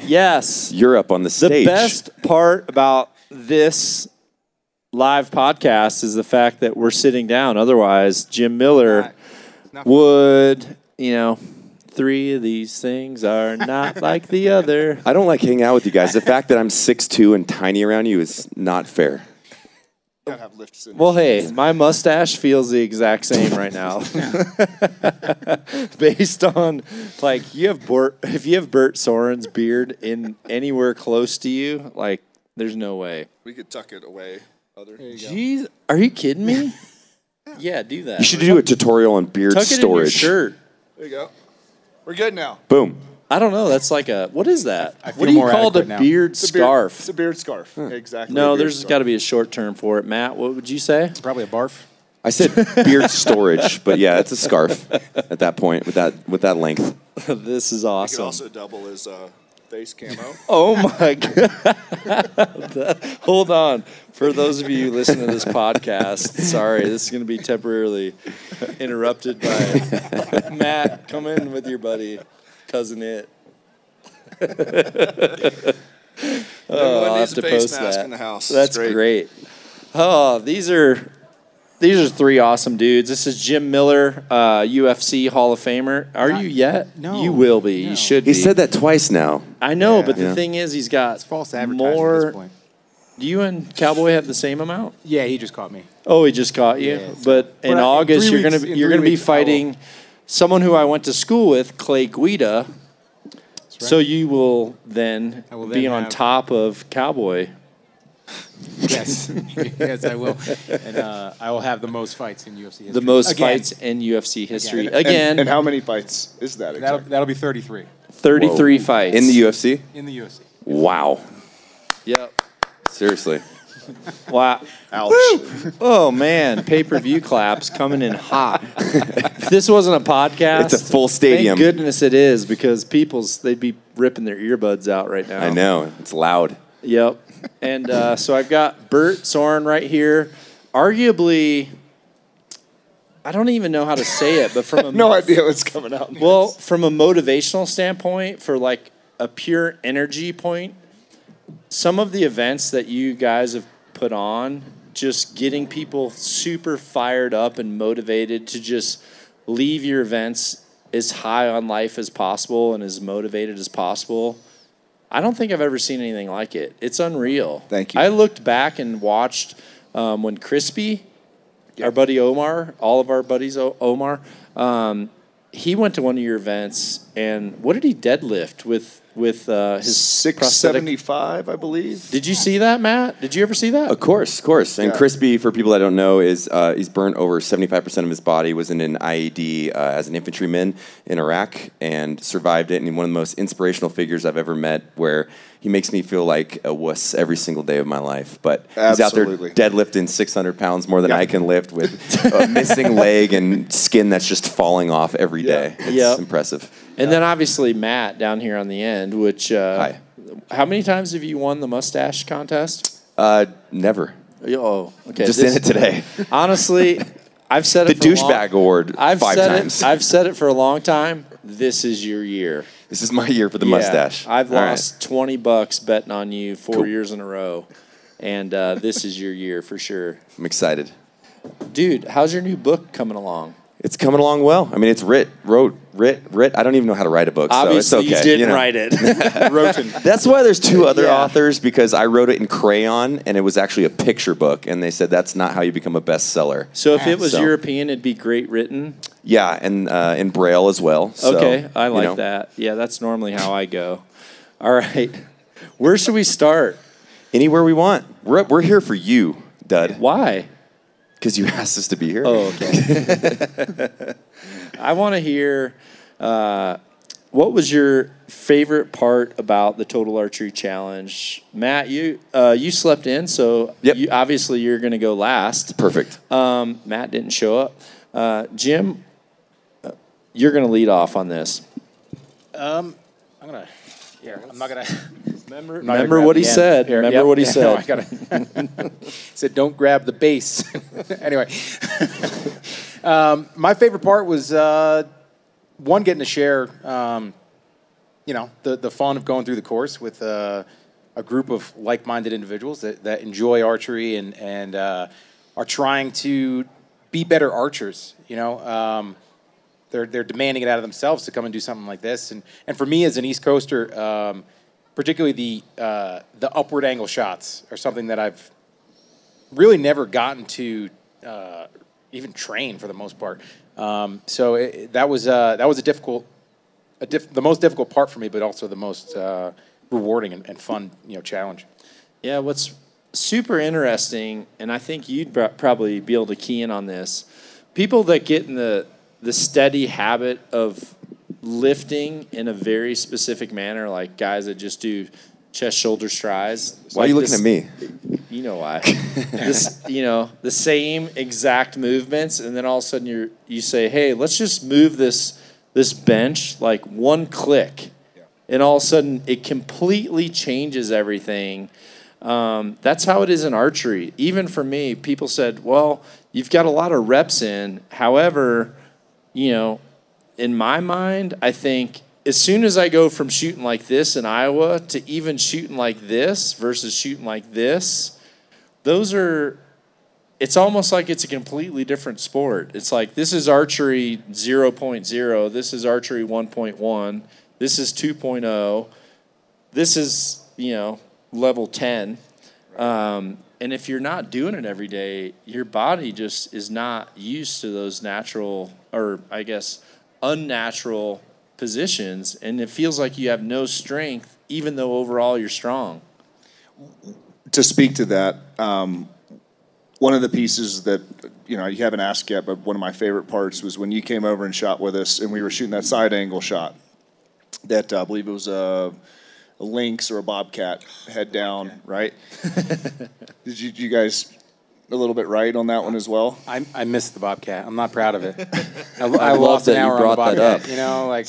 Yes. You're up on the stage. The best part about this live podcast is the fact that we're sitting down. Otherwise, Jim Miller would, you know, three of these things are not like the other. I don't like hanging out with you guys. The fact that I'm 6'2 and tiny around you is not fair. Gotta have lifts in Well, hey, my mustache feels the exact same right now. Based on like you have Bert, if you have Bert Sorin's beard in anywhere close to you, like there's no way. We could tuck it away. Other. Jeez, are you kidding me? yeah, do that. You should do a tutorial on beard tuck it in your storage. shirt. There you go. We're good now. Boom. I don't know. That's like a what is that? I what do you more call the adequate now. beard It's a beard- scarf? It's a beard scarf. Exactly. no, a beard there's scarf. got to be a short term for it. Matt, what would you say? It's probably a barf. I said beard storage, but yeah, it's a scarf at that point with that with that length. this is It could awesome. also double as uh, face camo. Oh my god! Hold on. For those of you listening to this podcast, sorry, this is going to be temporarily interrupted by Matt. Come in with your buddy, cousin it. Everyone I'll have to post that. in the house. That's It's great. Oh, these are these are three awesome dudes. This is Jim Miller, uh, UFC Hall of Famer. Are Not- you yet? no, you will be. You no. should He be. said that twice now. I know, Yeah. but the Yeah. thing is, he's got It's false advertising at more. this point. Do you and Cowboy have the same amount? Yeah, he just caught me. Oh, he just caught you. Yeah, so- but in I- August, you're gonna weeks- you're gonna be weeks, I will- fighting someone who I went to school with, Clay Guida. So you will then I will be then on have- top of Cowboy. Yes, yes, I will, and uh, I will have the most fights in UFC history. The most Again. fights in UFC history. Again. And- Again, And, how many fights is that That'll that'll be 33 33 fights in the UFC. in the UFC. Wow. Yep. Seriously. Wow. Ouch. Oh man, pay per view claps coming in hot. if this wasn't a podcast, It's a full stadium. Thank goodness it is because people's they'd be ripping their earbuds out right now. I know. It's loud. Yep. And uh, so I've got Bert Sorin right here. Arguably, I don't even know how to say it, but from a No idea what's coming out. well, from a motivational standpoint, for like a pure energy point, some of the events that you guys have put on, just getting people super fired up and motivated to just leave your events as high on life as possible and as motivated as possible. I don't think I've ever seen anything like it. It's unreal. Thank you. I looked back and watched um, when Crispy, our buddy Omar, all of our buddies O- Omar, um, he went to one of your events and what did he deadlift with with uh, his Six prosthetic? seventy five, I believe. Did you see that, Matt? Did you ever see that? Of course, of course. And Yeah. Crispy, for people that don't know, is uh, he's burnt over 75% of his body, was in an IED uh, as an infantryman in Iraq and survived it. And one of the most inspirational figures I've ever met where he makes me feel like a wuss every single day of my life. But he's out there deadlifting 600 pounds more than Yeah. I can lift with a missing leg and skin that's just falling off every Yeah. day. It's Yep. impressive. And then obviously Matt down here on the end, which uh, Hi. how many times have you won the mustache contest? Uh, never. Oh, okay. Just this- in it today. Honestly, I've said The it. for a long- douchebag award I've five said times. It, I've said it for a long time. This is your year. This is my year for the Yeah, mustache. I've All right. lost twenty bucks betting on you four Cool. years in a row, and uh, this is your year for sure, I'm excited. dude. How's your new book coming along? It's coming along well. I mean, it's writ, wrote, writ, writ. I don't even know how to write a book, Obviously, so it's okay. you didn't know. write it. Roten. That's why there's two other Yeah. authors because I wrote it in crayon and it was actually a picture book, and they said that's not how you become a bestseller. so if it was So- European, it'd be great written. Yeah, and uh, in braille as well. So, okay, I you like know. that. Yeah, that's normally how I go. All right, where should we start? Anywhere we want. We're we're here for you, Dud, Why? Because you asked us to be here. Oh, okay. I want to hear. Uh, what was your favorite part about the Total Archery Challenge, Matt? You uh, you slept in, so Yep. you, obviously you're going to go last. Perfect. Um, Matt didn't show up. Uh, Jim, uh, you're going to lead off on this. Um, I'm gonna. Here, I'm not gonna. Remember, Remember what he said. Remember what he said. I gotta, he said, "Don't grab the base." anyway, um, my favorite part was uh, one getting to share, um, you know, the the fun of going through the course with uh, a group of like-minded individuals that, that enjoy archery and and uh, are trying to be better archers. You know. Um, they're they're demanding it out of themselves to come and do something like this. And and for me as an East Coaster, um, particularly the uh, the upward angle shots are something that I've really never gotten to uh, even train for the most part. Um, so it, that was uh, that was a difficult, a diff- the most difficult part for me, but also the most uh, rewarding and, and fun you know challenge. Yeah, what's super interesting, and I think you'd pr- probably be able to key in on this. People that get in the the steady habit of lifting in a very specific manner, like guys that just do chest, shoulder strides. Why are you looking at me? You know why? this, you know, the same exact movements, and then all of a sudden you you say, "Hey, let's just move this this bench like one click," and all of a sudden it completely changes everything. Um, that's how it is in archery. Even for me, people said, "Well, you've got a lot of reps in." However, you know, in my mind, I think as soon as I go from shooting like this in Iowa to even shooting like this versus shooting like this, those are it's almost like it's a completely different sport. It's like this is archery 0.0, this is archery 1.1, this is 2.0, this is, you know, level 10. Um, and if you're not doing it every day, your body just is not used to those natural, or I guess, unnatural positions. And it feels like you have no strength, even though overall you're strong. to speak to that, um, one of the pieces that you know you haven't asked yet, but one of my favorite parts was when you came over and shot with us, and we were shooting that side angle shot. That uh, I believe it was a, a lynx or a bobcat head down, right? Did you, you guys a little bit right on that one as well? I, I missed the bobcat. I'm not proud of it. I, I, love lost an that you hour brought on the that bobcat. up. You know, like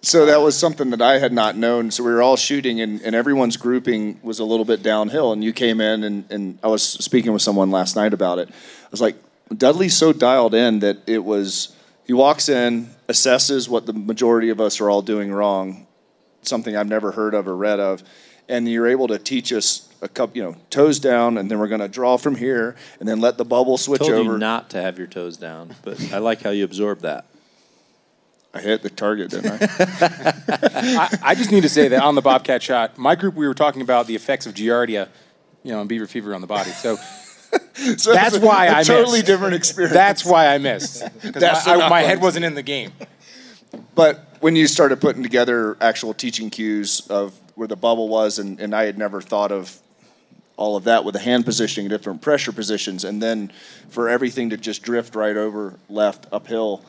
So that was something that I had not known. So we were all shooting, and, and everyone's grouping was a little bit downhill. And you came in, and, and I was speaking with someone last night about it. I was like, Dudley's so dialed in that it was, he walks in, assesses what the majority of us are all doing wrong, something I've never heard of or read of, and you're able to teach us a couple, you know, toes down, and then we're going to draw from here, and then let the bubble switch told over. you not to have your toes down, but I like how you absorb that. I hit the target, didn't I? I, I just need to say that on the bobcat shot, my group we were talking about the effects of giardia, you know, and beaver fever on the body. So So That's a- why a I totally missed. different experience. that's why I missed. 'Cause That's my, I- my head wasn't in the game. But when you started putting together actual teaching cues of where the bubble was, and, and I had never thought of all of that with the hand positioning, different pressure positions, and then for everything to just drift right over left uphill,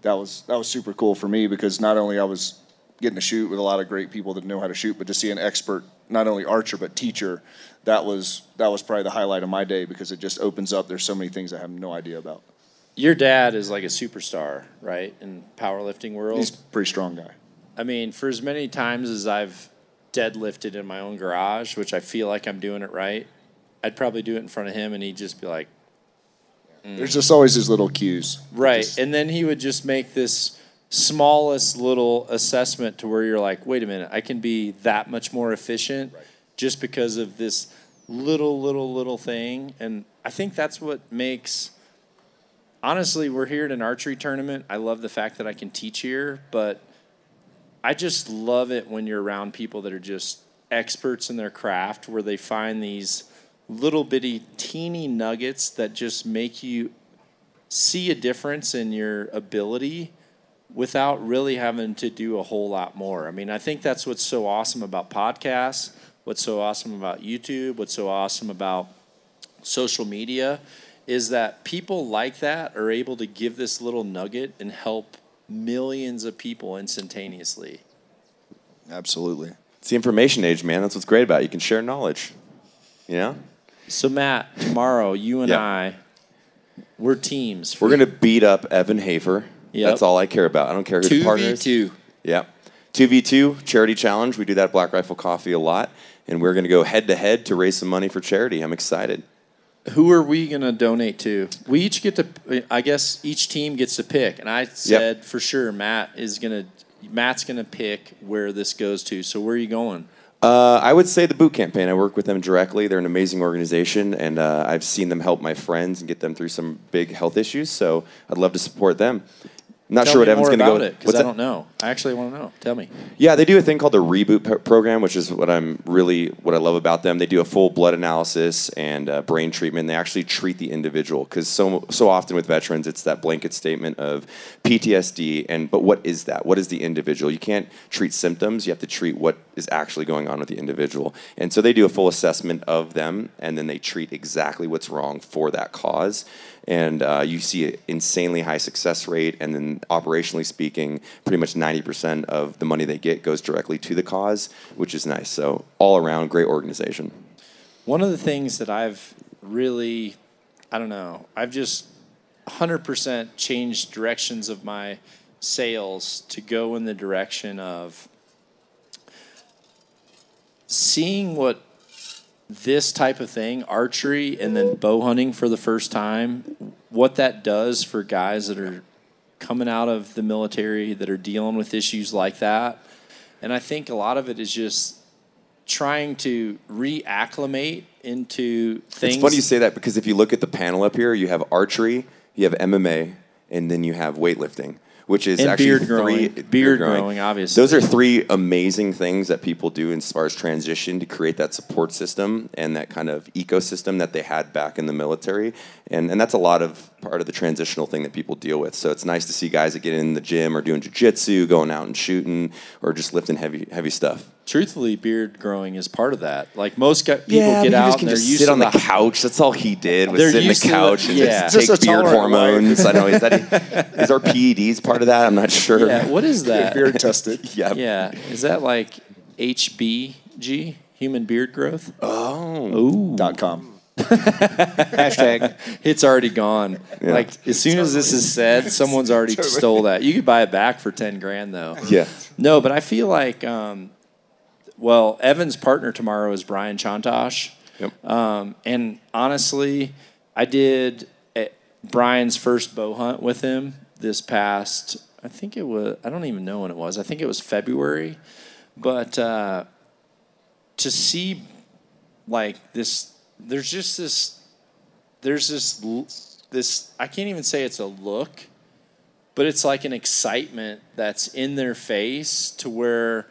that was that was super cool for me because not only I was getting to shoot with a lot of great people that know how to shoot, but to see an expert, not only archer but teacher, that was that was probably the highlight of my day because it just opens up. There's so many things I have no idea about. Your dad is like a superstar, right, in powerlifting world. He's a pretty strong guy. I mean, for as many times as I've deadlifted in my own garage, which I feel like I'm doing it right, I'd probably do it in front of him, and he'd just be like, mm. There's just always these little cues. right. Just- And then he would just make this smallest little assessment to where you're like, wait a minute, I can be that much more efficient just because of this little, little, little thing. And I think that's what makes. Honestly, we're here at an archery tournament. I love the fact that I can teach here, but I just love it when you're around people that are just experts in their craft, where they find these little bitty teeny nuggets that just make you see a difference in your ability without really having to do a whole lot more. I mean, I think that's what's so awesome about podcasts, what's so awesome about YouTube, what's so awesome about social media is that people like that are able to give this little nugget and help millions of people instantaneously. Absolutely. It's the information age, man. That's what's great about it. You can share knowledge. You know? So Matt, tomorrow you and Yeah. I, we're teams. We're gonna beat up Evan Hafer. Yep. That's all I care about. I don't care who the two partner v is. two. Yeah. 2v2 charity challenge. We do that at Black Rifle Coffee a lot. And we're going to go head to head to raise some money for charity. I'm excited. Who are we gonna donate to? We each get to. I guess each team gets to pick, and I said for sure Matt is gonna. Matt's gonna pick where this goes to. So where are you going? Uh, I would say the boot campaign. I work with them directly. They're an amazing organization, and uh, I've seen them help my friends and get them through some big health issues. So I'd love to support them. I'm not Tell sure what Evan's going to go. it because I don't know. I actually want to know. Tell me. Yeah, they do a thing called the reboot p- program, which is what I'm really what I love about them. They do a full blood analysis and uh, brain treatment. They actually treat the individual because so so often with veterans, it's that blanket statement of PTSD. And but what is that? What is the individual? You can't treat symptoms. You have to treat what is actually going on with the individual. And so they do a full assessment of them, and then they treat exactly what's wrong for that cause. And uh, you see an insanely high success rate, and then operationally speaking, pretty much 90% of the money they get goes directly to the cause, which is nice. So all around, great organization. One of the things that I've really, I don't know, I've just 100% changed directions of my sales to go in the direction of seeing what this type of thing, archery and then bow hunting for the first time, what that does for guys that are coming out of the military that are dealing with issues like that. And I think a lot of it is just trying to reacclimate into things. It's funny you say that because if you look at the panel up here, you have archery, you have MMA, and then you have weightlifting, which is And actually beard three growing. Beard growing, obviously. Those are three amazing things that people do as far as transition to create that support system and that kind of ecosystem that they had back in the military. And and that's a lot of part of the transitional thing that people deal with. So it's nice to see guys that get in the gym or doing jujitsu, going out and shooting, or just lifting heavy heavy stuff. Truthfully, beard growing is part of that. Like most guy, people get out and they're used sit to on the couch. That's all he did was They're sit on the used to the- couch and yeah. just Just take beard hormones. I know is that is our PEDs part of that? I'm not sure. Yeah, what is that? Beard tested. Yeah. Yeah, is that like HBG, human beard growth? Oh. Dot com. Hashtag. It's already gone. Yeah. Like as soon as this is said, someone's already stole that. You could buy it back for ten grand though. Yeah. No, but I feel like, um, well, Evan's partner tomorrow is Brian Chontosh. Yep. Um, and honestly, I did eh, Brian's first bow hunt with him this past, I think it was, I don't even know when it was. I think it was February. But uh, to see like this, there's just this, there's this, this, I can't even say it's a look, but it's like an excitement that's in their face to where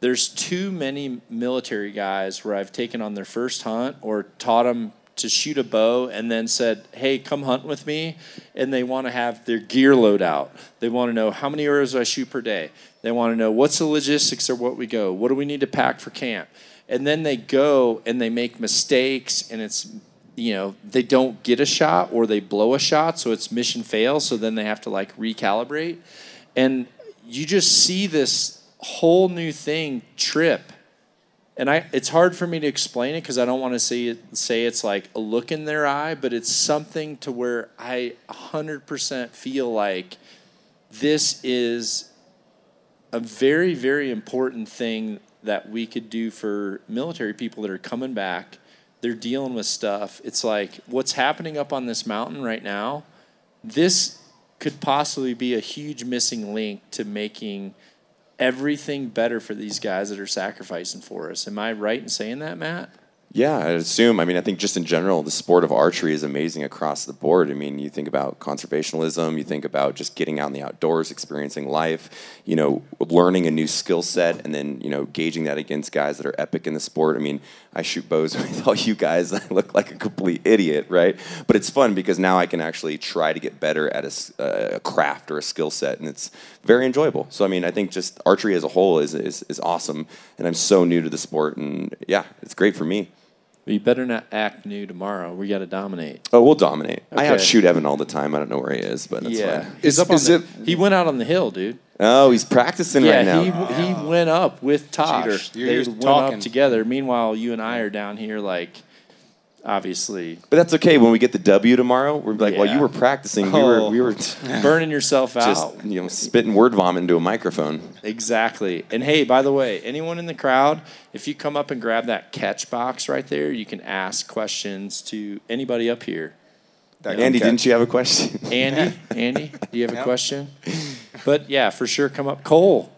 there's too many military guys where I've taken on their first hunt or taught them to shoot a bow and then said, "Hey, come hunt with me," and they want to have their gear load out. They want to know how many arrows I shoot per day. They want to know what's the logistics of what we go. What do we need to pack for camp? And then they go and they make mistakes, and it's you know they don't get a shot or they blow a shot, so it's mission fail. So then they have to like recalibrate, and you just see this whole new thing trip and I it's hard for me to explain it because I don't want to say it say it's like a look in their eye, but it's something to where I 100% feel like this is a very very important thing that we could do for military people that are coming back. They're dealing with stuff. It's like what's happening up on this mountain right now. This could possibly be a huge missing link to making everything better for these guys that are sacrificing for us. Am I right in saying that, Matt? Yeah, I assume. I mean, I think just in general, the sport of archery is amazing across the board. I mean, you think about conservationalism, you think about just getting out in the outdoors, experiencing life, you know, learning a new skill set, and then, you know, gauging that against guys that are epic in the sport. I mean, I shoot bows with all you guys. I look like a complete idiot, right? But it's fun because now I can actually try to get better at a uh, a craft or a skill set, and it's very enjoyable. So, I mean, I think just archery as a whole is, is, is awesome, and I'm so new to the sport, and yeah, it's great for me. But you better not act new tomorrow. We got to dominate. Oh, we'll dominate. I Okay. outshoot Evan all the time. I don't know where he is, but that's yeah, fine. he's Is- up on is the, it- He went out on the hill, dude. Oh, he's practicing yeah, right now. he he went up with Tosh. Cheater. You're They went talking. up together. Meanwhile, you and I are down here, like, obviously but that's okay. When we get the W tomorrow, we're like, well, you were practicing. We were we were burning yourself out. just you know spitting word vomit into a microphone. Exactly. And hey, by the way, anyone in the crowd, if you come up and grab that catch box right there, you can ask questions to anybody up here. That can Andy, catch. didn't you have a question? Andy, Andy, do you have a question? But yeah, for sure, come up. Cole,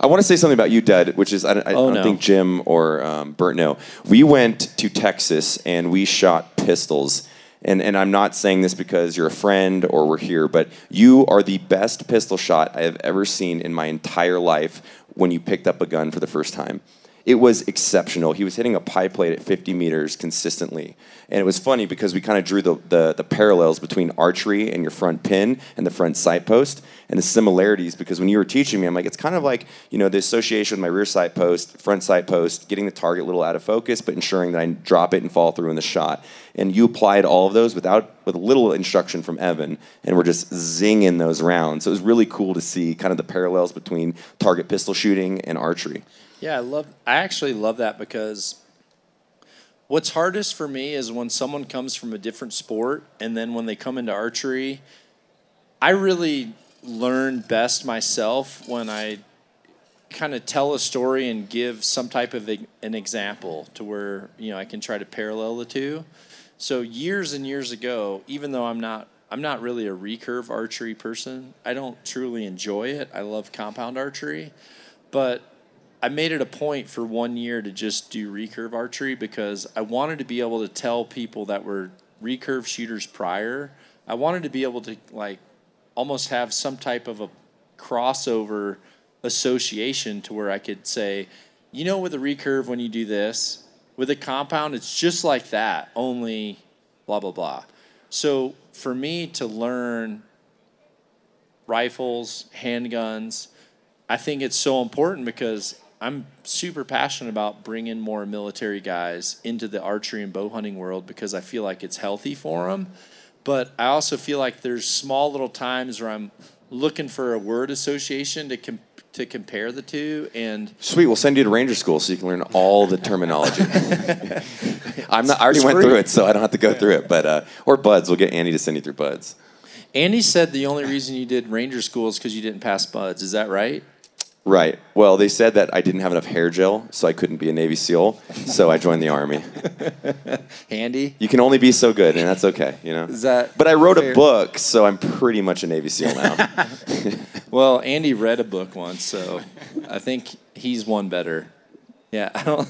I want to say something about you, Dad, which is I, don't- I Oh, don't no. think Jim or um, Bert know. We went to Texas and we shot pistols. And, and I'm not saying this because you're a friend or we're here, but you are the best pistol shot I have ever seen in my entire life when you picked up a gun for the first time. It was exceptional. He was hitting a pie plate at 50 meters consistently. And it was funny because we kind of drew the, the, the parallels between archery and your front pin and the front sight post and the similarities because when you were teaching me, I'm like, it's kind of like, you know, the association with my rear sight post, front sight post, getting the target a little out of focus, but ensuring that I drop it and fall through in the shot. And you applied all of those without, with a little instruction from Evan, and we're just zinging those rounds. So it was really cool to see kind of the parallels between target pistol shooting and archery. Yeah, I love. I actually love that because what's hardest for me is when someone comes from a different sport and then when they come into archery, I really learn best myself when I kind of tell a story and give some type of an example to where you know I can try to parallel the two. So years and years ago, even though I'm not I'm not really a recurve archery person, I don't truly enjoy it. I love compound archery, but I made it a point for one year to just do recurve archery because I wanted to be able to tell people that were recurve shooters prior. I wanted to be able to like almost have some type of a crossover association to where I could say, you know, with a recurve when you do this, with a compound, it's just like that, only blah blah blah. So for me to learn rifles, handguns, I think it's so important because I'm super passionate about bringing more military guys into the archery and bow hunting world because I feel like it's healthy for them. But I also feel like there's small little times where I'm looking for a word association to com- to compare the two and Sweet, we'll send you to Ranger School so you can learn all the terminology. I'm not. I already went through it, so I don't have to go through it. But uh, or Buds, we'll get Andy to send you through Buds. Andy said the only reason you did ranger school is because you didn't pass buds. Is that right? Right. Well, they said that I didn't have enough hair gel, so I couldn't be a Navy SEAL. So I joined the Army. Handy. You can only be so good, and that's okay, you know. Is that But I wrote fair? a book, so I'm pretty much a Navy SEAL now. Well, Andy read a book once, so I think he's one better. Yeah, I don't.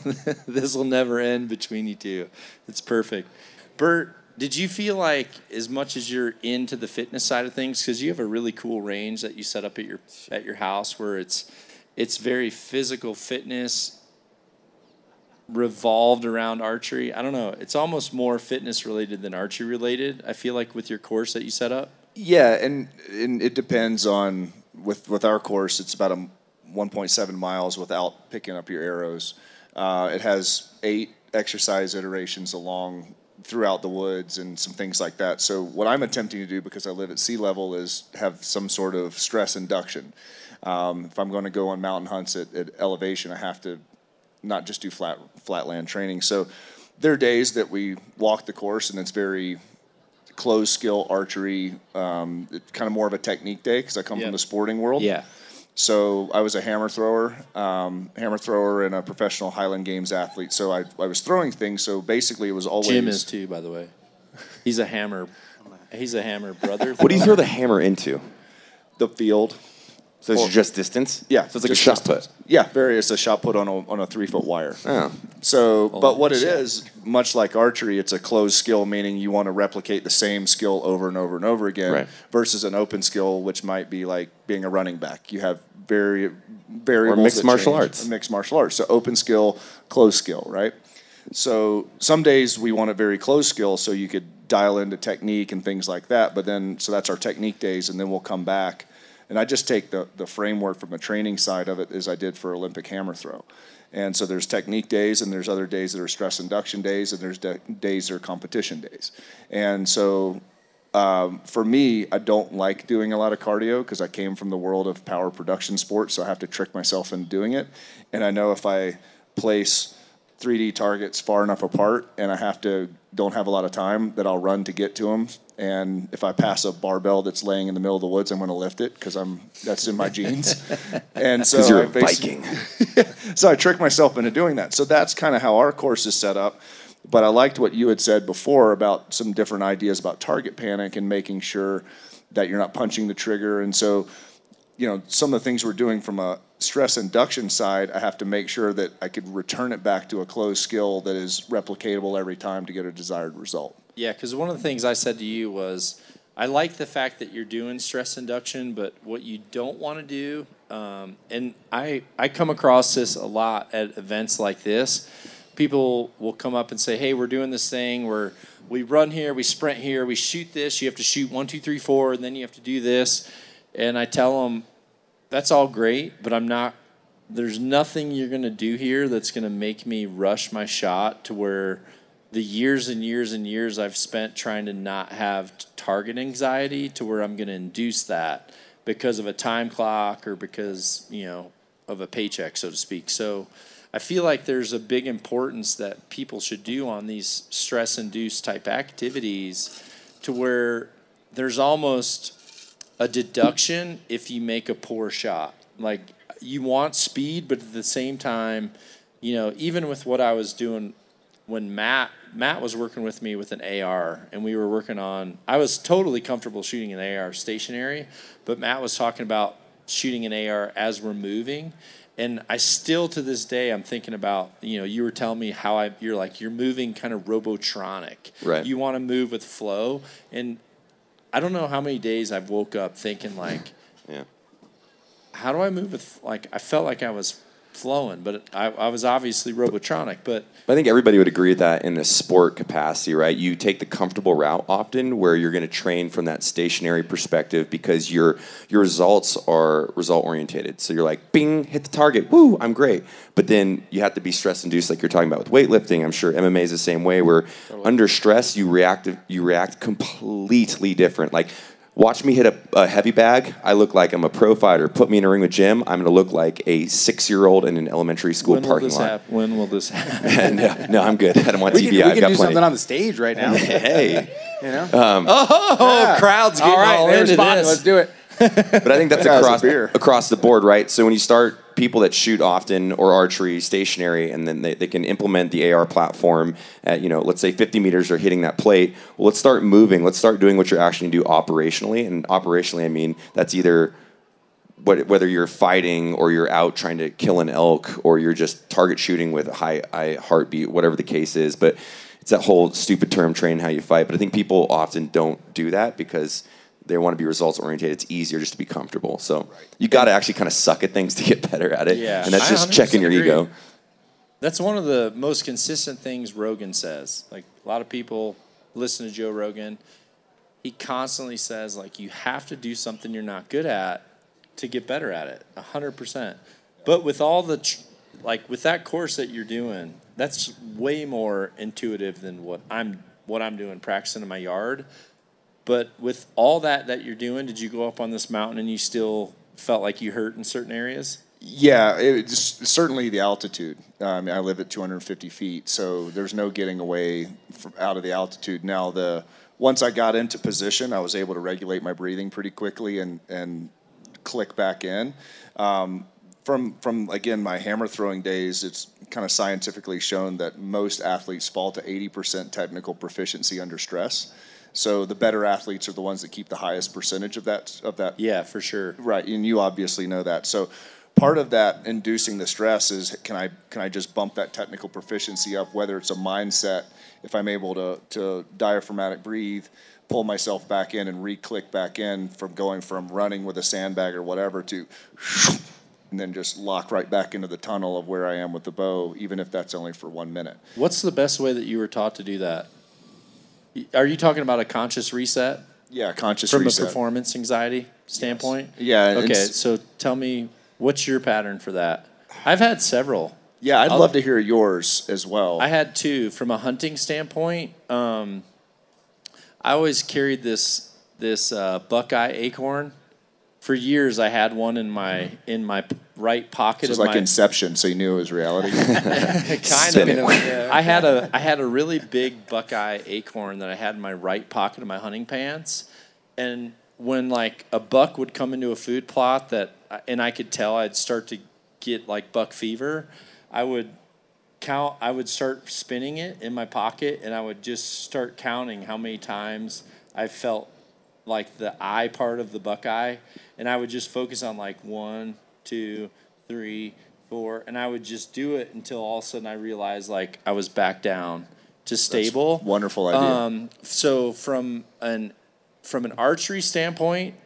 this will never end between you two. It's perfect. Bert, did you feel like as much as you're into the fitness side of things, because you have a really cool range that you set up at your at your house, where it's it's very physical fitness revolved around archery. I don't know. It's almost more fitness related than archery related. I feel like with your course that you set up. Yeah, and, and it depends on with with our course. It's about a 1.7 miles without picking up your arrows. Uh, it has eight exercise iterations along throughout the woods and some things like that. So what I'm attempting to do because I live at sea level is have some sort of stress induction. Um, if I'm going to go on mountain hunts at, at elevation, I have to not just do flat flatland training. So there are days that we walk the course and it's very closed skill archery, um, it's kind of more of a technique day because I come Yeah. from the sporting world. Yeah. So I was a hammer thrower, um, hammer thrower, and a professional Highland Games athlete. So I, I was throwing things. So basically, it was always Jim is too, by the way. He's a hammer. He's a hammer brother. what do you throw the hammer into? the field. So it's just distance? Yeah, So it's like just a shot put. Yeah, very. It's a shot put on a on a three foot wire. Oh. So, but what it is, much like archery, it's a closed skill, meaning you want to replicate the same skill over and over and over again, Right. versus an open skill, which might be like being a running back. You have very variables. mixed that martial change. arts. Mixed martial arts. So open skill, closed skill, right? So some days we want a very closed skill, so you could dial into technique and things like that. But then, so that's our technique days, and then we'll come back And I just take the, the framework from the training side of it as I did for Olympic hammer throw. And so there's technique days, and there's other days that are stress induction days, and there's de- days that are competition days. And so um, for me, I don't like doing a lot of cardio because I came from the world of power production sports, so I have to trick myself into doing it. And I know if I place 3D targets far enough apart and I have to don't have a lot of time that I'll run to get to them. And if I pass a barbell that's laying in the middle of the woods, I'm going to lift it because I'm that's in my genes. And so you're I Viking. so I trick myself into doing that. So that's kind of how our course is set up. But I liked what you had said before about some different ideas about target panic and making sure that you're not punching the trigger. And so, you know, some of the things we're doing from a stress induction side, I have to make sure that I could return it back to a closed skill that is replicatable every time to get a desired result. Yeah, because one of the things I said to you was, I like the fact that you're doing stress induction, but what you don't want to do, um, and I I come across this a lot at events like this. People will come up and say, "Hey, we're doing this thing where we run here, we sprint here, we shoot this. You have to shoot one, two, three, four, and then you have to do this." And I tell them, "That's all great, but I'm not there's nothing you're going to do here that's going to make me rush my shot to where the years and years and years I've spent trying to not have target anxiety to where I'm going to induce that because of a time clock or because, you know, of a paycheck, so to speak. So I feel like there's a big importance that people should do on these stress induced type activities to where there's almost a deduction if you make a poor shot. Like you want speed, but at the same time, you know, even with what I was doing when Matt Matt was working with me with an AR and we were working on I was totally comfortable shooting an AR stationary, but Matt was talking about shooting an AR as we're moving. And I still to this day I'm thinking about, you know, you were telling me how I you're like you're moving kind of robotronic. Right. You want to move with flow and I don't know how many days I've woke up thinking like Yeah. how do I move with like I felt like I was flowing, but I, I was obviously robotronic. But I think everybody would agree with that in a sport capacity, right? You take the comfortable route often where you're going to train from that stationary perspective because your your results are result orientated. So you're like, bing, hit the target, woo, I'm great. But then you have to be stress induced, like you're talking about with weightlifting. I'm sure MMA is the same way, where under stress you react you react completely different. Like Watch me hit a, a heavy bag. I look like I'm a pro fighter. Put me in a ring with Jim. I'm going to look like a six year old in an elementary school when will parking this lot. happen? When will this happen? no, uh, no, I'm good. I don't want We TV. can, we I've can got do plenty. something on the stage right now. hey, You know? Um, oh, crowds getting all right, all into responding. this. Let's do it. but I think that's across across the board, right? So when you start people that shoot often or archery stationary, and then they, they can implement the AR platform at you know let's say 50 meters or hitting that plate. Well, let's start moving. Let's start doing what you're actually do operationally, and operationally I mean that's either what, whether you're fighting or you're out trying to kill an elk or you're just target shooting with a high, high heartbeat, whatever the case is. But it's that whole stupid term, train how you fight. But I think people often don't do that because they want to be results oriented. It's easier just to be comfortable. So you got to actually kind of suck at things to get better at it. Yeah, and that's just checking your agree. ego. That's one of the most consistent things Rogan says. Like a lot of people listen to Joe Rogan. He constantly says like you have to do something you're not good at to get better at it. hundred percent. But with all the tr- like with that course that you're doing, that's way more intuitive than what I'm what I'm doing practicing in my yard. But with all that that you're doing, did you go up on this mountain and you still felt like you hurt in certain areas? Yeah, it's certainly the altitude. I mean, I live at 250 feet, so there's no getting away from, out of the altitude. Now, the once I got into position, I was able to regulate my breathing pretty quickly and and click back in. Um, from from again my hammer throwing days, it's kind of scientifically shown that most athletes fall to 80% technical proficiency under stress. So the better athletes are the ones that keep the highest percentage of that of that Yeah, for sure. Right, and you obviously know that. So part of that inducing the stress is can I can I just bump that technical proficiency up whether it's a mindset if I'm able to to diaphragmatic breathe, pull myself back in and re-click back in from going from running with a sandbag or whatever to and then just lock right back into the tunnel of where I am with the bow even if that's only for 1 minute. What's the best way that you were taught to do that? Are you talking about a conscious reset? Yeah, conscious from reset. a performance anxiety standpoint. Yeah, Okay, so tell me what's your pattern for that? I've had several. Yeah, I'd I'll- love to hear yours as well. I had two from a hunting standpoint. Um, I always carried this this uh, Buckeye acorn. For years, I had one in my mm-hmm. in my right pocket it was like my Inception, so you knew it was reality. kind Spin of. it. I had a I had a really big Buckeye acorn that I had in my right pocket of my hunting pants, and when like a buck would come into a food plot that and I could tell I'd start to get like buck fever, I would count. I would start spinning it in my pocket, and I would just start counting how many times I felt like the eye part of the buckeye, and I would just focus on like one, two, three, four, and I would just do it until all of a sudden I realized like I was back down to stable. wonderful idea. Um, so from an from an archery standpoint,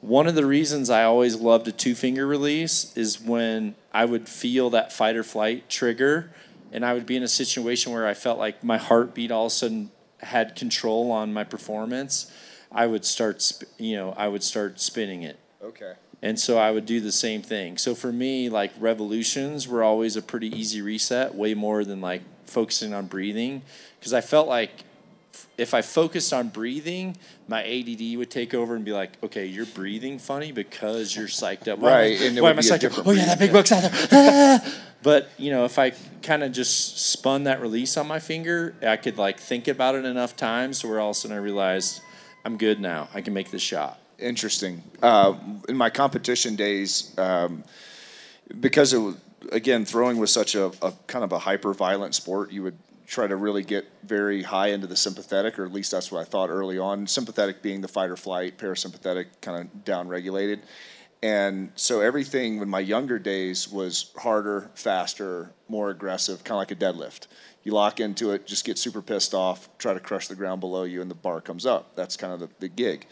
one of the reasons I always loved a two finger release is when I would feel that fight or flight trigger, and I would be in a situation where I felt like my heartbeat all of a sudden had control on my performance. I would start, sp- you know, I would start spinning it. Okay. And so I would do the same thing. So for me, like revolutions were always a pretty easy reset, way more than like focusing on breathing. Because I felt like if I focused on breathing, my ADD would take over and be like, okay, you're breathing funny because you're psyched up. Why am I- Right, and why am I psyched up? Oh, yeah, that big buck's out there. Ah! But, you know, if I kind of just spun that release on my finger, I could like think about it enough times to where all of a sudden I realized I'm good now. I can make this shot. Interesting. Uh, in my competition days, um, because it was again throwing was such a, a kind of a hyper violent sport, you would try to really get very high into the sympathetic, or at least that's what I thought early on. Sympathetic being the fight or flight, parasympathetic kind of down regulated. And so everything in my younger days was harder, faster, more aggressive, kind of like a deadlift. You lock into it, just get super pissed off, try to crush the ground below you, and the bar comes up. That's kind of the, the gig.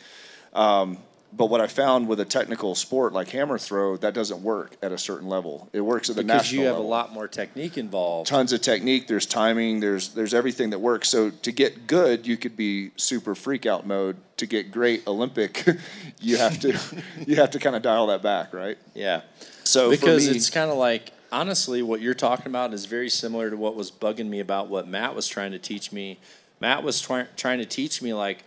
Um, but what I found with a technical sport like hammer throw, that doesn't work at a certain level. It works at the Because national you have level a lot more technique involved. tons of technique. There's timing. There's there's everything that works. So to get good, you could be super freak out mode. To get great Olympic, you have to you have to kind of dial that back, right? Yeah. So because for me, it's kind of like honestly what you're talking about is very similar to what was bugging me about what Matt was trying to teach me. Matt was try- trying to teach me like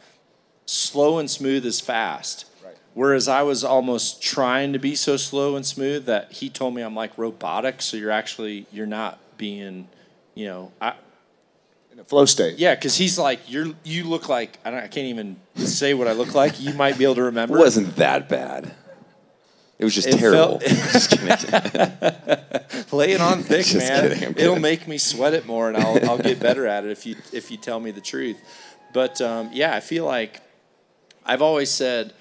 slow and smooth is fast. Right. Whereas I was almost trying to be so slow and smooth that he told me I'm like robotic, so you're actually you're not being, you know, I in a flow state. yeah, because he's like you're you look like I, don't, I can't even say what I look like. You might be able to remember. It wasn't that bad. It was just It terrible. felt-. Lay it on thick, Just man. kidding, It'll make me sweat it more, and I'll I'll get better at it if you if you tell me the truth. But um, yeah, I feel like I've always said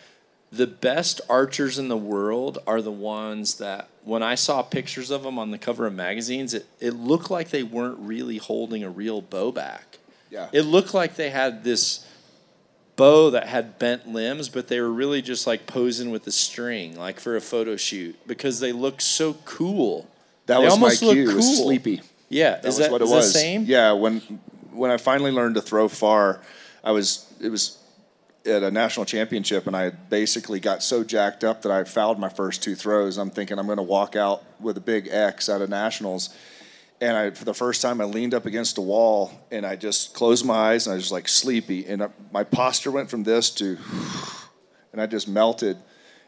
the best archers in the world are the ones that when I saw pictures of them on the cover of magazines, it, it looked like they weren't really holding a real bow back. Yeah. It looked like they had this bow that had bent limbs, but they were really just like posing with the string, like for a photo shoot, because they look so cool. That They was my almost look cue. Was sleepy. Yeah, That is was that what it was. same? Yeah, when when I finally learned to throw far, I was it was at a national championship, and I basically got so jacked up that I fouled my first two throws. I'm thinking I'm going to walk out with a big X out of nationals, and I for the first time I leaned up against a wall, and I just closed my eyes, and I was just like sleepy, and I, my posture went from this to, and I just melted.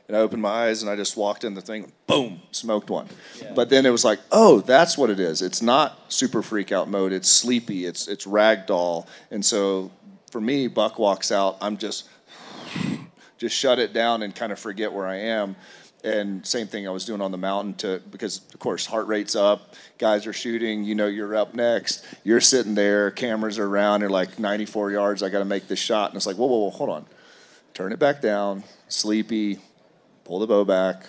And I opened my eyes and I just walked in the thing, boom, smoked one. But then it was like, oh, that's what it is. It's not super freak out mode. It's sleepy. It's it's ragdoll. And so for me, Buck walks out. I'm just just shut it down and kind of forget where I am. And same thing I was doing on the mountain to because of course heart rate's up, guys are shooting, you know you're up next, you're sitting there, cameras are around, you're like 94 yards, I got to make this shot, and it's like whoa whoa whoa hold on, turn it back down, sleepy, pull the bow back,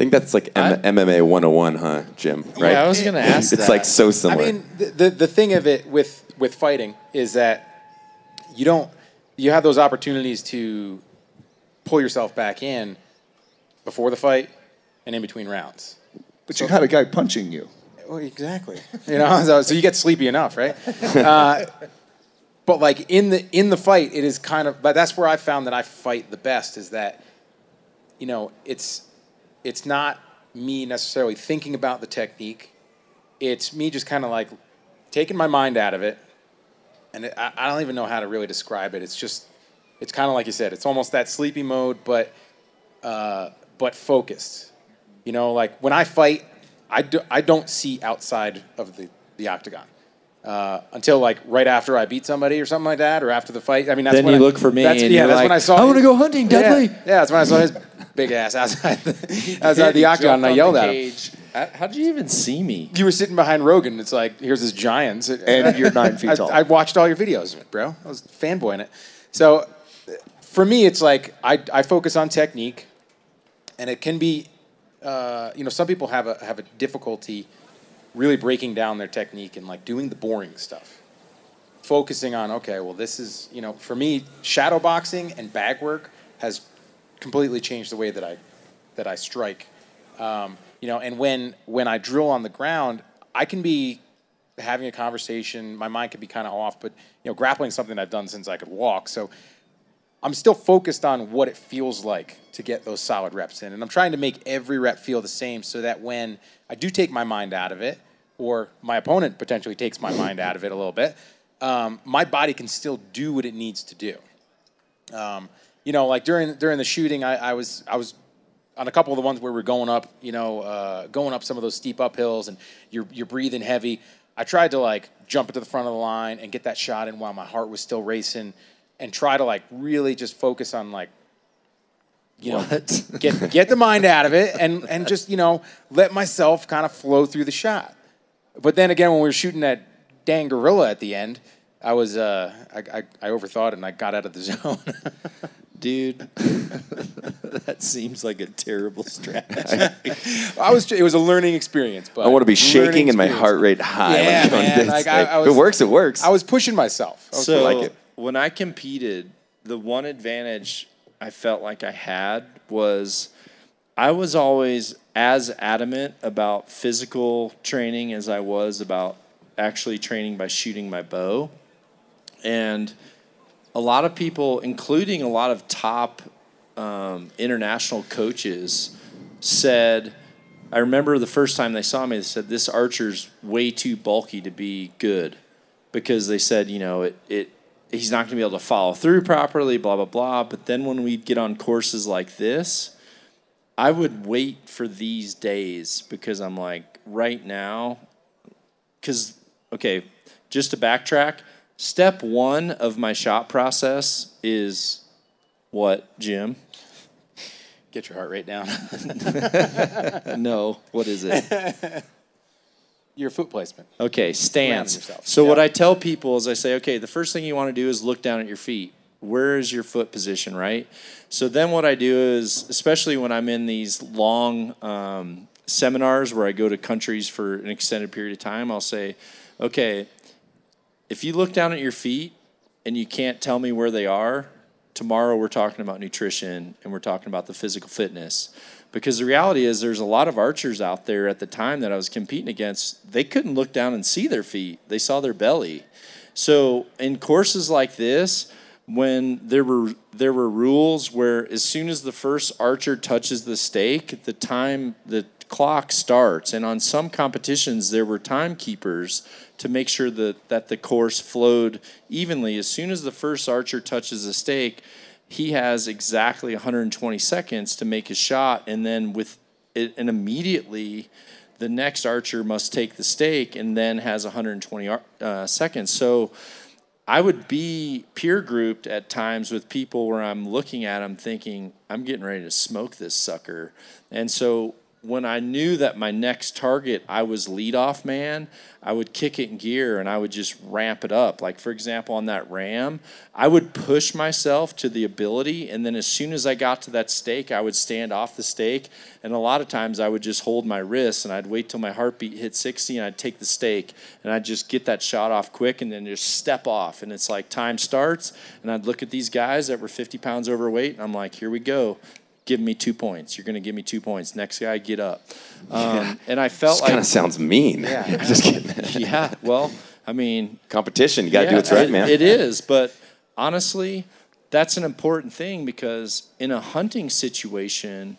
think that's like M- MMA 101, huh, Jim? Right? Yeah, I was gonna ask It's that. like so similar. I mean, the, the the thing of it with with fighting is that you don't you have those opportunities to pull yourself back in before the fight and in between rounds. but you got a guy punching you. Well, exactly. You know, so, so you get sleepy enough, right? Uh, but like in the in the fight, it is kind of. But that's where I found that I fight the best is that, you know, it's it's not me necessarily thinking about the technique. It's me just kind of like taking my mind out of it, and it, I, I don't even know how to really describe it. It's just it's kind of like you said. It's almost that sleepy mode, but uh, but focused. You know, like when I fight, I, do, I don't see outside of the, the octagon uh, until like right after I beat somebody or something like that, or after the fight. I mean, that's Then when you I- look for me That's, yeah, that's like, when I saw. "I wanna go hunting, Dudley." Yeah, yeah, that's when I saw his big ass outside the, outside the octagon, and I yelled at him. How'd you even see me? You were sitting behind Rogan. It's like here's this giant, And you're nine feet I, tall. I watched all your videos, bro. I was fanboying it. So for me, it's like I, I focus on technique, and it can be, uh, you know, some people have a have a difficulty really breaking down their technique and like doing the boring stuff. Focusing on okay, well, this is you know, for me, shadow boxing and bag work has completely changed the way that I that I strike. Um, you know, and when when I drill on the ground, I can be having a conversation. My mind can be kind of off, but you know, grappling is something I've done since I could walk. So I'm still focused on what it feels like to get those solid reps in, and I'm trying to make every rep feel the same, so that when I do take my mind out of it, or my opponent potentially takes my mind out of it a little bit, um, my body can still do what it needs to do. Um, you know, like during during the shooting, I, I was I was on a couple of the ones where we're going up, you know, uh, going up some of those steep uphills, and you're you're breathing heavy. I tried to like jump into the front of the line and get that shot in while my heart was still racing, and try to like really just focus on like, you know, get get the mind out of it, and and just you know let myself kind of flow through the shot. But then again, when we were shooting that dang gorilla at the end, I was uh, I, I I overthought it and I got out of the zone. Dude, that seems like a terrible strategy. I was. It was a learning experience. But I want to be shaking and my heart rate high. when Yeah, man, this. like, I- I if was- it works, it works. I was pushing myself. I was so like it. When I competed, the one advantage I felt like I had was I was always as adamant about physical training as I was about actually training by shooting my bow. And a lot of people, including a lot of top um, international coaches, said, I remember the first time they saw me, they said, This archer's way too bulky to be good. Because they said, you know, it, it he's not going to be able to follow through properly, blah, blah, blah. But then when we'd get on courses like this, I would wait for these days because I'm like, right now, because, okay, just to backtrack, step one of my shot process is what, Jim? Get your heart rate down. No, what is it? your foot placement. Okay, stance. So what I tell people is I say, okay, the first thing you want to do is look down at your feet. Where is your foot position, right? So then what I do is, especially when I'm in these long um, seminars where I go to countries for an extended period of time, I'll say, okay, if you look down at your feet and you can't tell me where they are, tomorrow we're talking about nutrition and we're talking about the physical fitness. Because the reality is, there's a lot of archers out there at the time that I was competing against, they couldn't look down and see their feet, they saw their belly. So in courses like this, when there were there were rules where as soon as the first archer touches the stake, the time the clock starts. And on some competitions, there were timekeepers to make sure that, that the course flowed evenly. As soon as the first archer touches the stake, he has exactly 120 seconds to make his shot, and then with it, and immediately the next archer must take the stake and then has 120 uh, seconds. So I would be peer grouped at times with people where I'm looking at them thinking, I'm getting ready to smoke this sucker. And so when I knew that my next target, I was leadoff man, I would kick it in gear and I would just ramp it up. Like, for example, on that ram, I would push myself to the ability. And then as soon as I got to that stake, I would stand off the stake. And a lot of times I would just hold my wrist and I'd wait till my heartbeat hit 60 and I'd take the stake and I'd just get that shot off quick and then just step off. And it's like time starts. And I'd look at these guys that were 50 pounds overweight and I'm like, here we go. Give me two points. You're going to give me two points. Next guy, get up. Um, And I felt This like kind of sounds mean. Yeah. Just kidding. yeah, well, I mean, Competition. You got to do what's right, it- man. It is, but honestly, that's an important thing because in a hunting situation,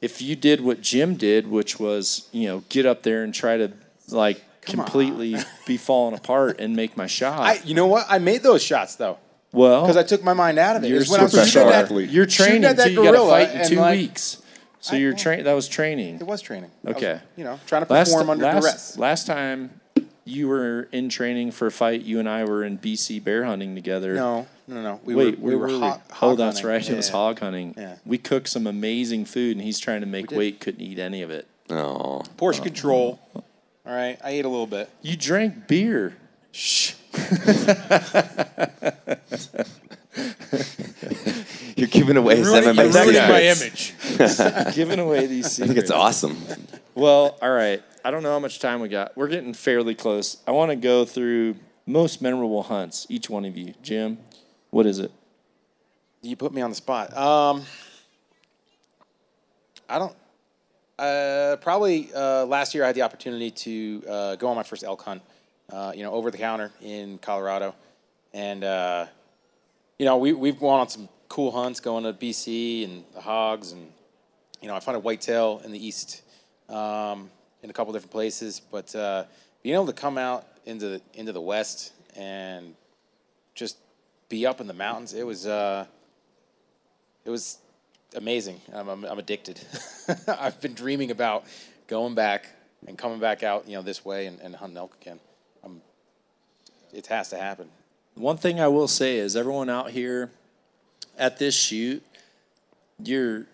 if you did what Jim did, which was you know get up there and try to like completely be falling apart and make my shot. I, you know what? I made those shots though well, because I took my mind out of it. You're It's when super shooting at that- athlete. you're training at that too. You got to fight in two like, weeks. So I you're know. train. That was training. It was training. I was, Okay. you know, trying to Last, perform under last, duress. last time you were in training for a fight, you and I were in BC bear hunting together. No, no, no. We Wait, were, we were, were hog, we? hog oh, that's hunting. right. It was hog hunting. Yeah. We cooked some amazing food, and he's trying to make did. weight. Couldn't eat any of it. Oh. Portion uh, control. All right, I ate a little bit. You drank beer. Shh. You're giving away his Ruining, MMA you're ruining my image. Giving away these secrets. I think it's awesome. Well, all right. I don't know how much time we got. We're getting fairly close. I want to go through most memorable hunts. Each one of you, Jim. What is it? You put me on the spot. Um, I don't. Uh, probably uh, last year I had the opportunity to uh, go on my first elk hunt. Uh, you know, over the counter in Colorado, and uh, you know we we've gone on some cool hunts, going to BC and the hogs, and you know I found a whitetail in the east, um, in a couple different places. But uh, being able to come out into the, into the west and just be up in the mountains, it was. Uh, it was amazing. I'm, I'm, I'm addicted. I've been dreaming about going back and coming back out, you know, this way and, and hunting elk again. It has to happen. One thing I will say is everyone out here at this shoot, you're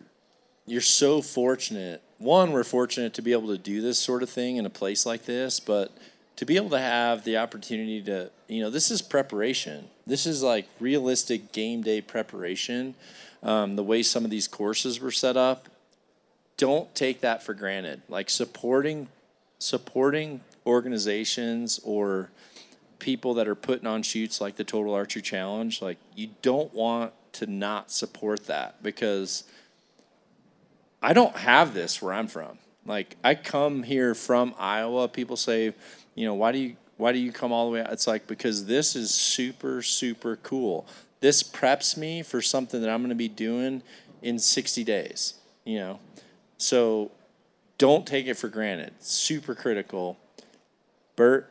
you're so fortunate. One, we're fortunate to be able to do this sort of thing in a place like this, but to be able to have the opportunity to, you know, this is preparation. This is like realistic game day preparation. Um, the way some of these courses were set up, don't take that for granted. Like supporting supporting organizations or people that are putting on shoots like the Total Archery Challenge, like you don't want to not support that because I don't have this where I'm from. Like I come here from Iowa, people say, you know, why do you why do you come all the way? It's like because this is super super cool. This preps me for something that I'm going to be doing in 60 days, you know. So don't take it for granted. Super critical. Bert,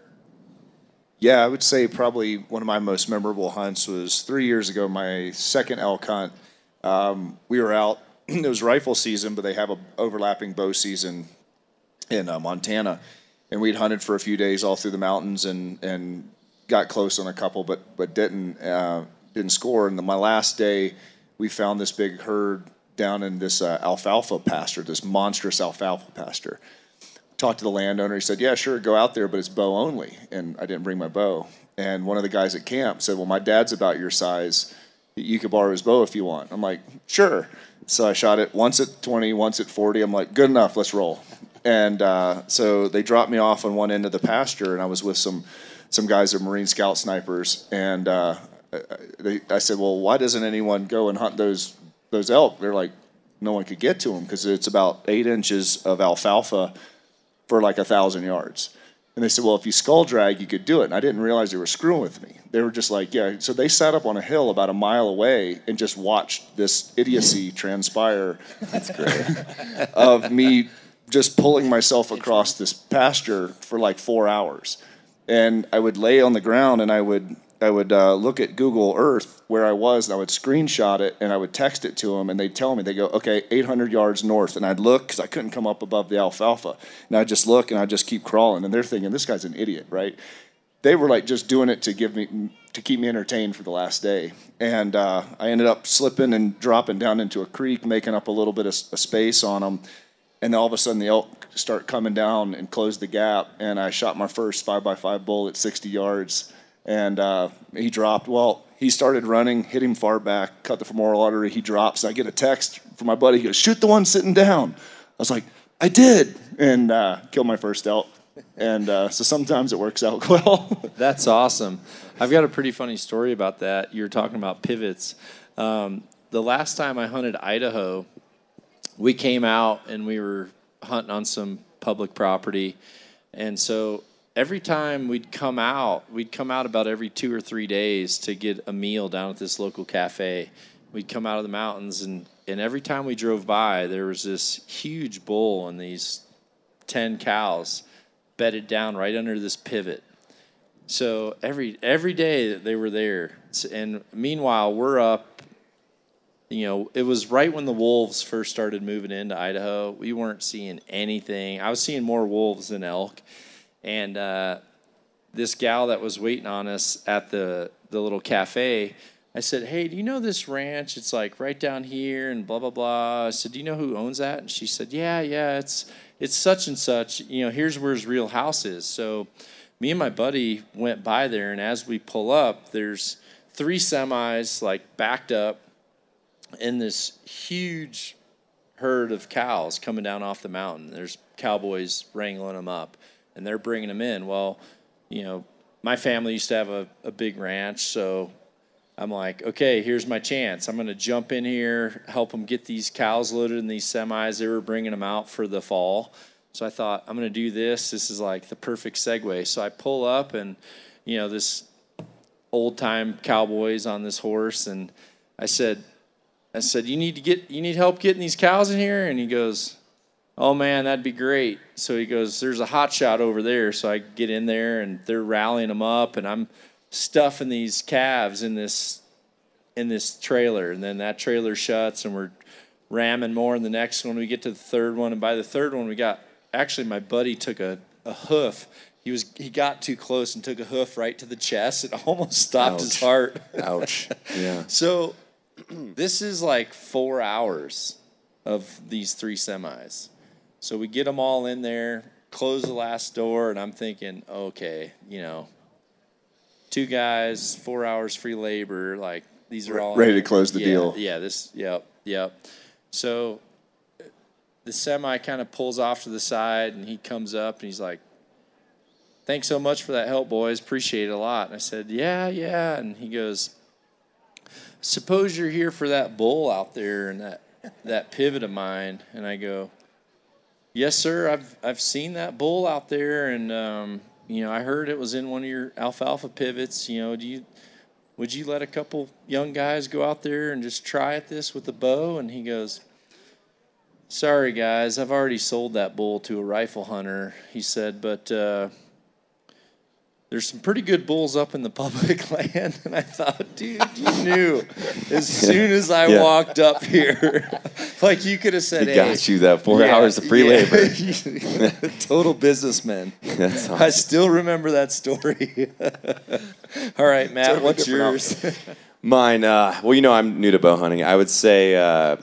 Yeah, I would say probably one of my most memorable hunts was three years ago, my second elk hunt. Um, we were out, it was rifle season, but they have a overlapping bow season in uh, Montana. And we'd hunted for a few days all through the mountains and, and got close on a couple, but, but didn't, uh, didn't score. And my last day, we found this big herd down in this uh, alfalfa pasture, this monstrous alfalfa pasture talked to the landowner. He said, "Yeah, sure, go out there, but it's bow only." And I didn't bring my bow. And one of the guys at camp said, "Well, my dad's about your size. You could borrow his bow if you want." I'm like, "Sure." So I shot it once at 20, once at 40. I'm like, "Good enough. Let's roll." And uh, so they dropped me off on one end of the pasture, and I was with some some guys that are Marine Scout snipers. And uh, I- they, I said, "Well, why doesn't anyone go and hunt those those elk?" They're like, "No one could get to them because it's about eight inches of alfalfa." For like a thousand yards. And they said, well, if you skull drag, you could do it. And I didn't realize they were screwing with me. They were just like, yeah. So they sat up on a hill about a mile away and just watched this idiocy transpire. That's great. of me just pulling myself across this pasture for like four hours. And I would lay on the ground and I would I would uh, look at Google Earth where I was, and I would screenshot it, and I would text it to them, and they'd tell me, they go, okay, 800 yards north, and I'd look because I couldn't come up above the alfalfa, and I'd just look, and I'd just keep crawling, and they're thinking, this guy's an idiot, right? They were like just doing it to give me to keep me entertained for the last day, and uh, I ended up slipping and dropping down into a creek, making up a little bit of space on them, and all of a sudden the elk start coming down and close the gap, and I shot my first five by five bull at 60 yards and uh, he dropped. Well, he started running, hit him far back, cut the femoral artery. He drops. I get a text from my buddy. He goes, "Shoot the one sitting down." I was like, "I did," and uh, killed my first elk. And uh, so sometimes it works out well. That's awesome. I've got a pretty funny story about that. You're talking about pivots. Um, the last time I hunted Idaho, we came out and we were hunting on some public property. And so every time we'd come out, we'd come out about every two or three days to get a meal down at this local cafe. We'd come out of the mountains, and, and every time we drove by, there was this huge bull and these 10 cows bedded down right under this pivot. So every every day that they were there, and meanwhile we're up. You know, it was right when the wolves first started moving into Idaho. We weren't seeing anything. I was seeing more wolves than elk, and uh, this gal that was waiting on us at the the little cafe, I said, "Hey, do you know this ranch? It's like right down here, and blah blah blah." I said, "Do you know who owns that?" And she said, "Yeah, yeah, it's it's such and such. You know, here's where his real house is." So me and my buddy went by there, and as we pull up, there's three semis like backed up in this huge herd of cows coming down off the mountain. There's cowboys wrangling them up, and they're bringing them in. Well, you know, my family used to have a, a big ranch, so I'm like, okay, here's my chance. I'm going to jump in here, help them get these cows loaded in these semis. They were bringing them out for the fall. So I thought, I'm going to do this. This is like the perfect segue. So I pull up, and, you know, this old time cowboys on this horse. And I said, I said, you need to get, you need help getting these cows in here? And he goes, oh man, that'd be great. So he goes, there's a hot shot over there. So I get in there, and they're rallying them up, and I'm stuffing these calves in this in this trailer, and then that trailer shuts, and we're ramming more in the next one. We get to the third one, and by the third one, we got actually my buddy took a, a hoof. He was he got too close and took a hoof right to the chest. It almost stopped his heart. Ouch. Yeah. So this is like four hours of these three semis. So we get them all in there, close the last door, and I'm thinking, okay, you know, two guys, four hours free labor, like these are all Ready to close the yeah, deal. Yeah, this, yep, yep. So the semi kind of pulls off to the side, and he comes up and he's like, "Thanks so much for that help, boys. Appreciate it a lot." And I said, "Yeah, yeah." And he goes, "Suppose you're here for that bull out there and that that pivot of mine." And I go, "Yes, sir. I've I've seen that bull out there, and um, you know, I heard it was in one of your alfalfa pivots. You know, do you?" Would you let a couple young guys go out there and just try at this with a bow? And he goes, Sorry, guys, I've already sold that bull to a rifle hunter. He said, but uh, there's some pretty good bulls up in the public land. And I thought, dude, you knew as soon as I Yeah. walked up here, like you could have said, He hey, got you that four yeah, hours of free yeah. labor. Total businessman. That's I still remember that story. All right, Matt, Totally what's yours? Mine, uh, well, you know, I'm new to bow hunting. I would say uh,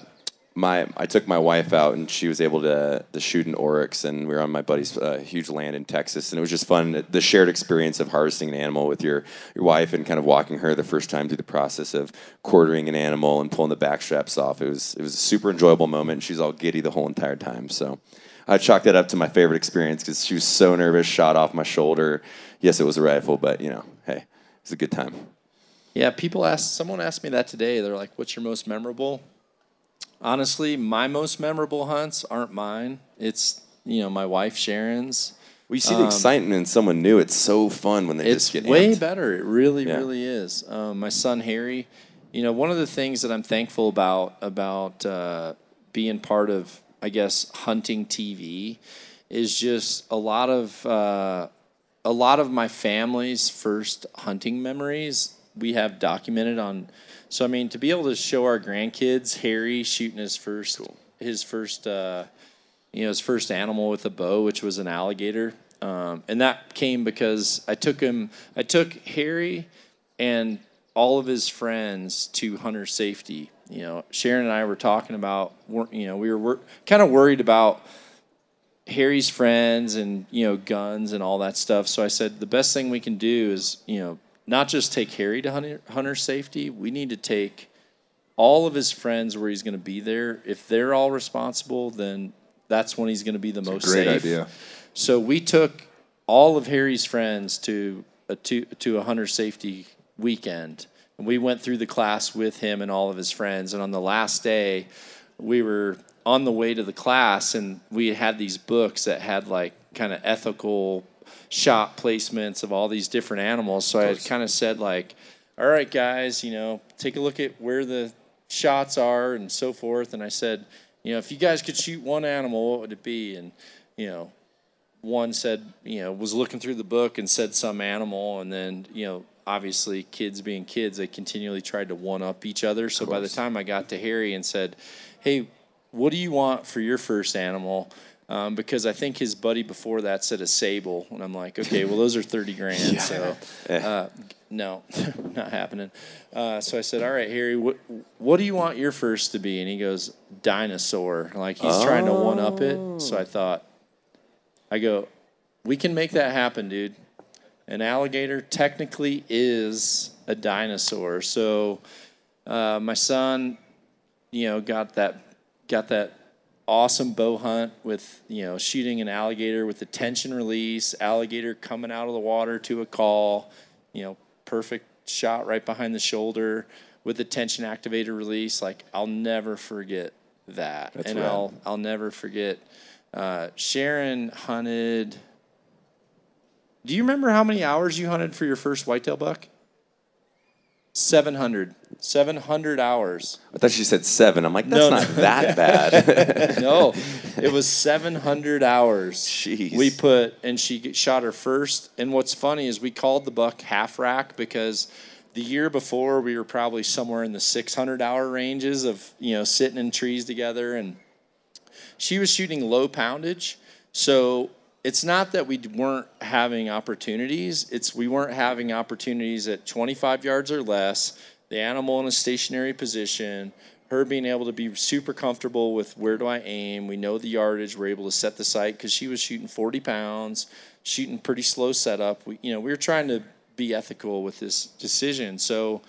my I took my wife out, and she was able to, to shoot an oryx, and we were on my buddy's uh, huge land in Texas, and it was just fun. The shared experience of harvesting an animal with your your wife and kind of walking her the first time through the process of quartering an animal and pulling the back straps off. It was it was a super enjoyable moment. and She's all giddy the whole entire time. So. I chalked that up to my favorite experience because she was so nervous, shot off my shoulder. Yes, it was a rifle, but you know, hey, it was a good time. Yeah, people ask. Someone asked me that today. They're like, "What's your most memorable?" Honestly, my most memorable hunts aren't mine. It's you know my wife Sharon's. You see the excitement in someone new. It's so fun when they It's just get way amped. better. It really, Yeah. really is. Um, my son Harry. You know, one of the things that I'm thankful about about uh, being part of, I guess, hunting TV, is just a lot of uh, a lot of my family's first hunting memories we have documented on. So I mean, to be able to show our grandkids Harry shooting his first his first uh, you know his first animal with a bow, which was an alligator, um, and that came because I took him. I took Harry and all of his friends to hunter safety. You know, Sharon and I were talking about. You know, we were wor- kind of worried about Harry's friends and you know guns and all that stuff. So I said the best thing we can do is you know not just take Harry to hunter, hunter safety. We need to take all of his friends where he's going to be there. If they're all responsible, then that's when he's going to be the most Great safe. idea. So we took all of Harry's friends to a to, to a hunter safety weekend, and we went through the class with him and all of his friends. And on the last day, we were on the way to the class, and we had these books that had like kind of ethical shot placements of all these different animals. So I had kind of said like, all right, guys, you know, take a look at where the shots are and so forth. And I said, you know, if you guys could shoot one animal, what would it be? And you know, one said, you know, was looking through the book and said some animal, and then you know, obviously kids being kids, they continually tried to one up each other. So by the time I got to Harry and said, hey, what do you want for your first animal? Um, because I think his buddy before that said a sable, and I'm like, okay, well those are thirty grand, so uh, no, not happening. Uh, so I said, all right, Harry, what what do you want your first to be? And he goes, dinosaur. Like he's trying to one up it. So I thought, I go, we can make that happen, dude. An alligator technically is a dinosaur. So uh, my son, you know, got that got that awesome bow hunt with you know shooting an alligator with the tension release, alligator coming out of the water to a call, you know, perfect shot right behind the shoulder with the tension activator release. Like I'll never forget that, That's and rad. I'll I'll never forget. Uh, Sharon hunted. Do you remember how many hours you hunted for your first whitetail buck? 700. 700 hours. I thought she said seven. I'm like, that's No, not no. that bad. No, it was 700 hours. Jeez. We put, and she shot her first. And what's funny is we called the buck half rack because the year before we were probably somewhere in the 600 hour ranges of, you know, sitting in trees together. And she was shooting low poundage. So it's not that we weren't having opportunities, it's we weren't having opportunities at 25 yards or less, the animal in a stationary position, her being able to be super comfortable with where do I aim. We know the yardage, we're able to set the sight because she was shooting 40 pounds, shooting pretty slow setup. We, you know, we were trying to be ethical with this decision. So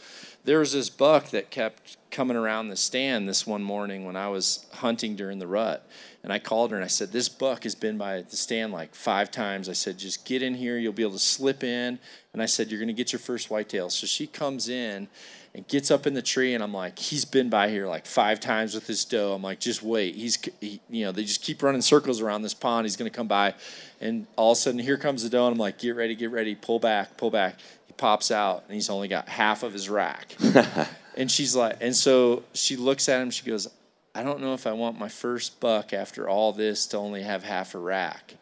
there was this buck that kept coming around the stand this one morning when I was hunting during the rut. And I called her and I said, This buck has been by the stand like five times. I said, Just get in here. You'll be able to slip in. And I said, You're going to get your first whitetail. So she comes in and gets up in the tree. And I'm like, He's been by here like five times with this doe. I'm like, Just wait. He's, he, you know, they just keep running circles around this pond. He's going to come by. And all of a sudden, here comes the doe. And I'm like, Get ready, get ready. Pull back, pull back. He pops out and he's only got half of his rack. And she's like, and so she looks at him. She goes, I don't know if I want my first buck after all this to only have half a rack.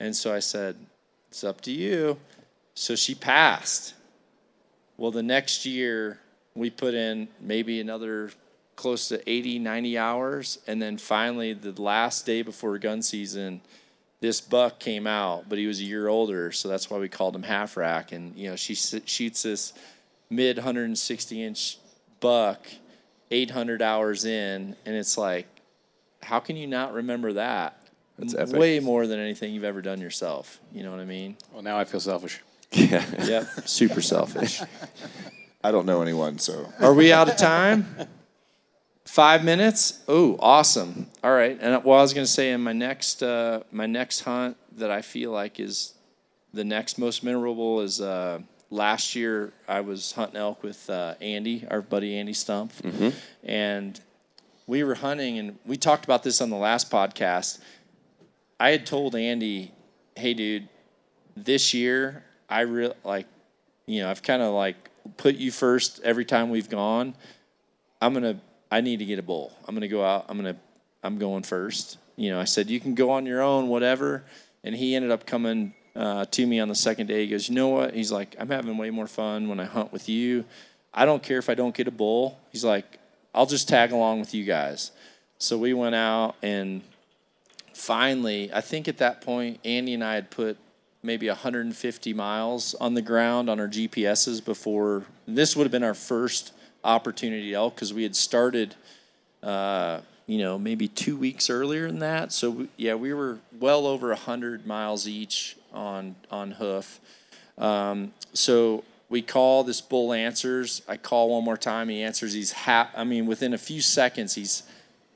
And so I said, It's up to you. So she passed. Well, the next year, we put in maybe another close to 80, 90 hours. And then finally, the last day before gun season, this buck came out, but he was a year older. So that's why we called him half rack. And, you know, she shoots this mid 160 inch buck 800 hours in and it's like how can you not remember that That's epic. way more than anything you've ever done yourself you know what i mean Well, now I feel selfish. yeah. yep super selfish I don't know anyone, so. Are we out of time? Five minutes? Oh awesome. All right and well i was going to say in my next uh, my next hunt that i feel like is the next most memorable is uh, last year I was hunting elk with uh, Andy, our buddy Andy Stumpf, and we were hunting, and we talked about this on the last podcast. I had told Andy, "Hey, dude, this year I real like, you know, I've kind of like put you first every time we've gone. I'm gonna, I need to get a bull. I'm gonna go out. I'm gonna, I'm going first. You know, I said you can go on your own, whatever. And he ended up coming uh, to me on the second day. He goes, you know what? He's like, I'm having way more fun when I hunt with you. I don't care if I don't get a bull. He's like, I'll just tag along with you guys. So we went out and finally, I think at that point, Andy and I had put maybe 150 miles on the ground on our GPSs before this would have been our first opportunity elk because we had started, uh, you know, maybe two weeks earlier than that. So we, yeah, we were well over 100 miles each on on hoof. Um, so we call this bull answers. I call one more time. He answers. He's half. I mean, within a few seconds, he's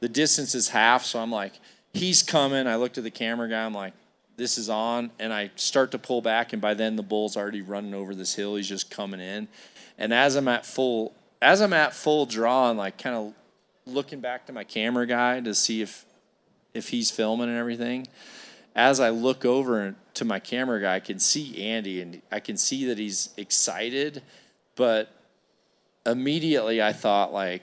the distance is half. So I'm like, he's coming. I looked at the camera guy. I'm like, this is on, and I start to pull back, and by then the bull's already running over this hill. He's just coming in, and as I'm at full, as I'm at full draw, and like kind of looking back to my camera guy to see if if he's filming and everything. As I look over to my camera guy, I can see Andy and I can see that he's excited, but immediately I thought like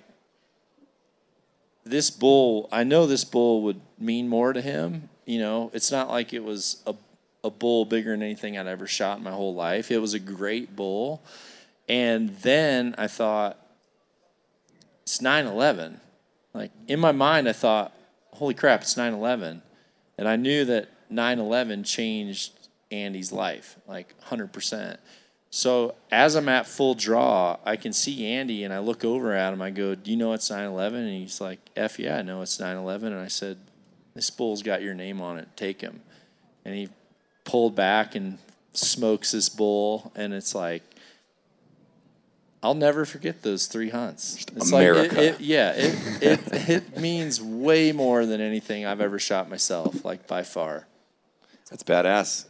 this bull, I know this bull would mean more to him. You know, it's not like it was a, a bull bigger than anything I'd ever shot in my whole life. It was a great bull. And then I thought, it's 9 11. Like in my mind, I thought, holy crap, it's 9 11. And I knew that 9 11 changed Andy's life, like 100%. So as I'm at full draw, I can see Andy and I look over at him. I go, Do you know it's 9 11? And he's like, F yeah, I know it's 9 11. And I said, This bull's got your name on it. Take him. And he pulled back and smokes this bull. And it's like, I'll never forget those three hunts. It's America. Like it, it, yeah, it, it, it means way more than anything I've ever shot myself, like by far. That's badass.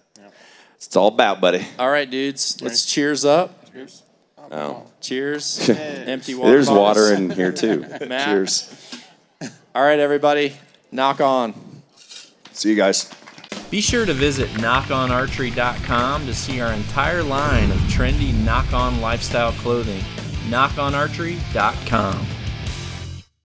It's all about, buddy. All right, dudes, let's cheers up. Oh. Cheers. Empty water. There's bottles. water in here too. Matt. Cheers. All right, everybody, Nock On. See you guys. Be sure to visit nockonarchery.com to see our entire line of trendy Nock On lifestyle clothing. nockonarchery.com.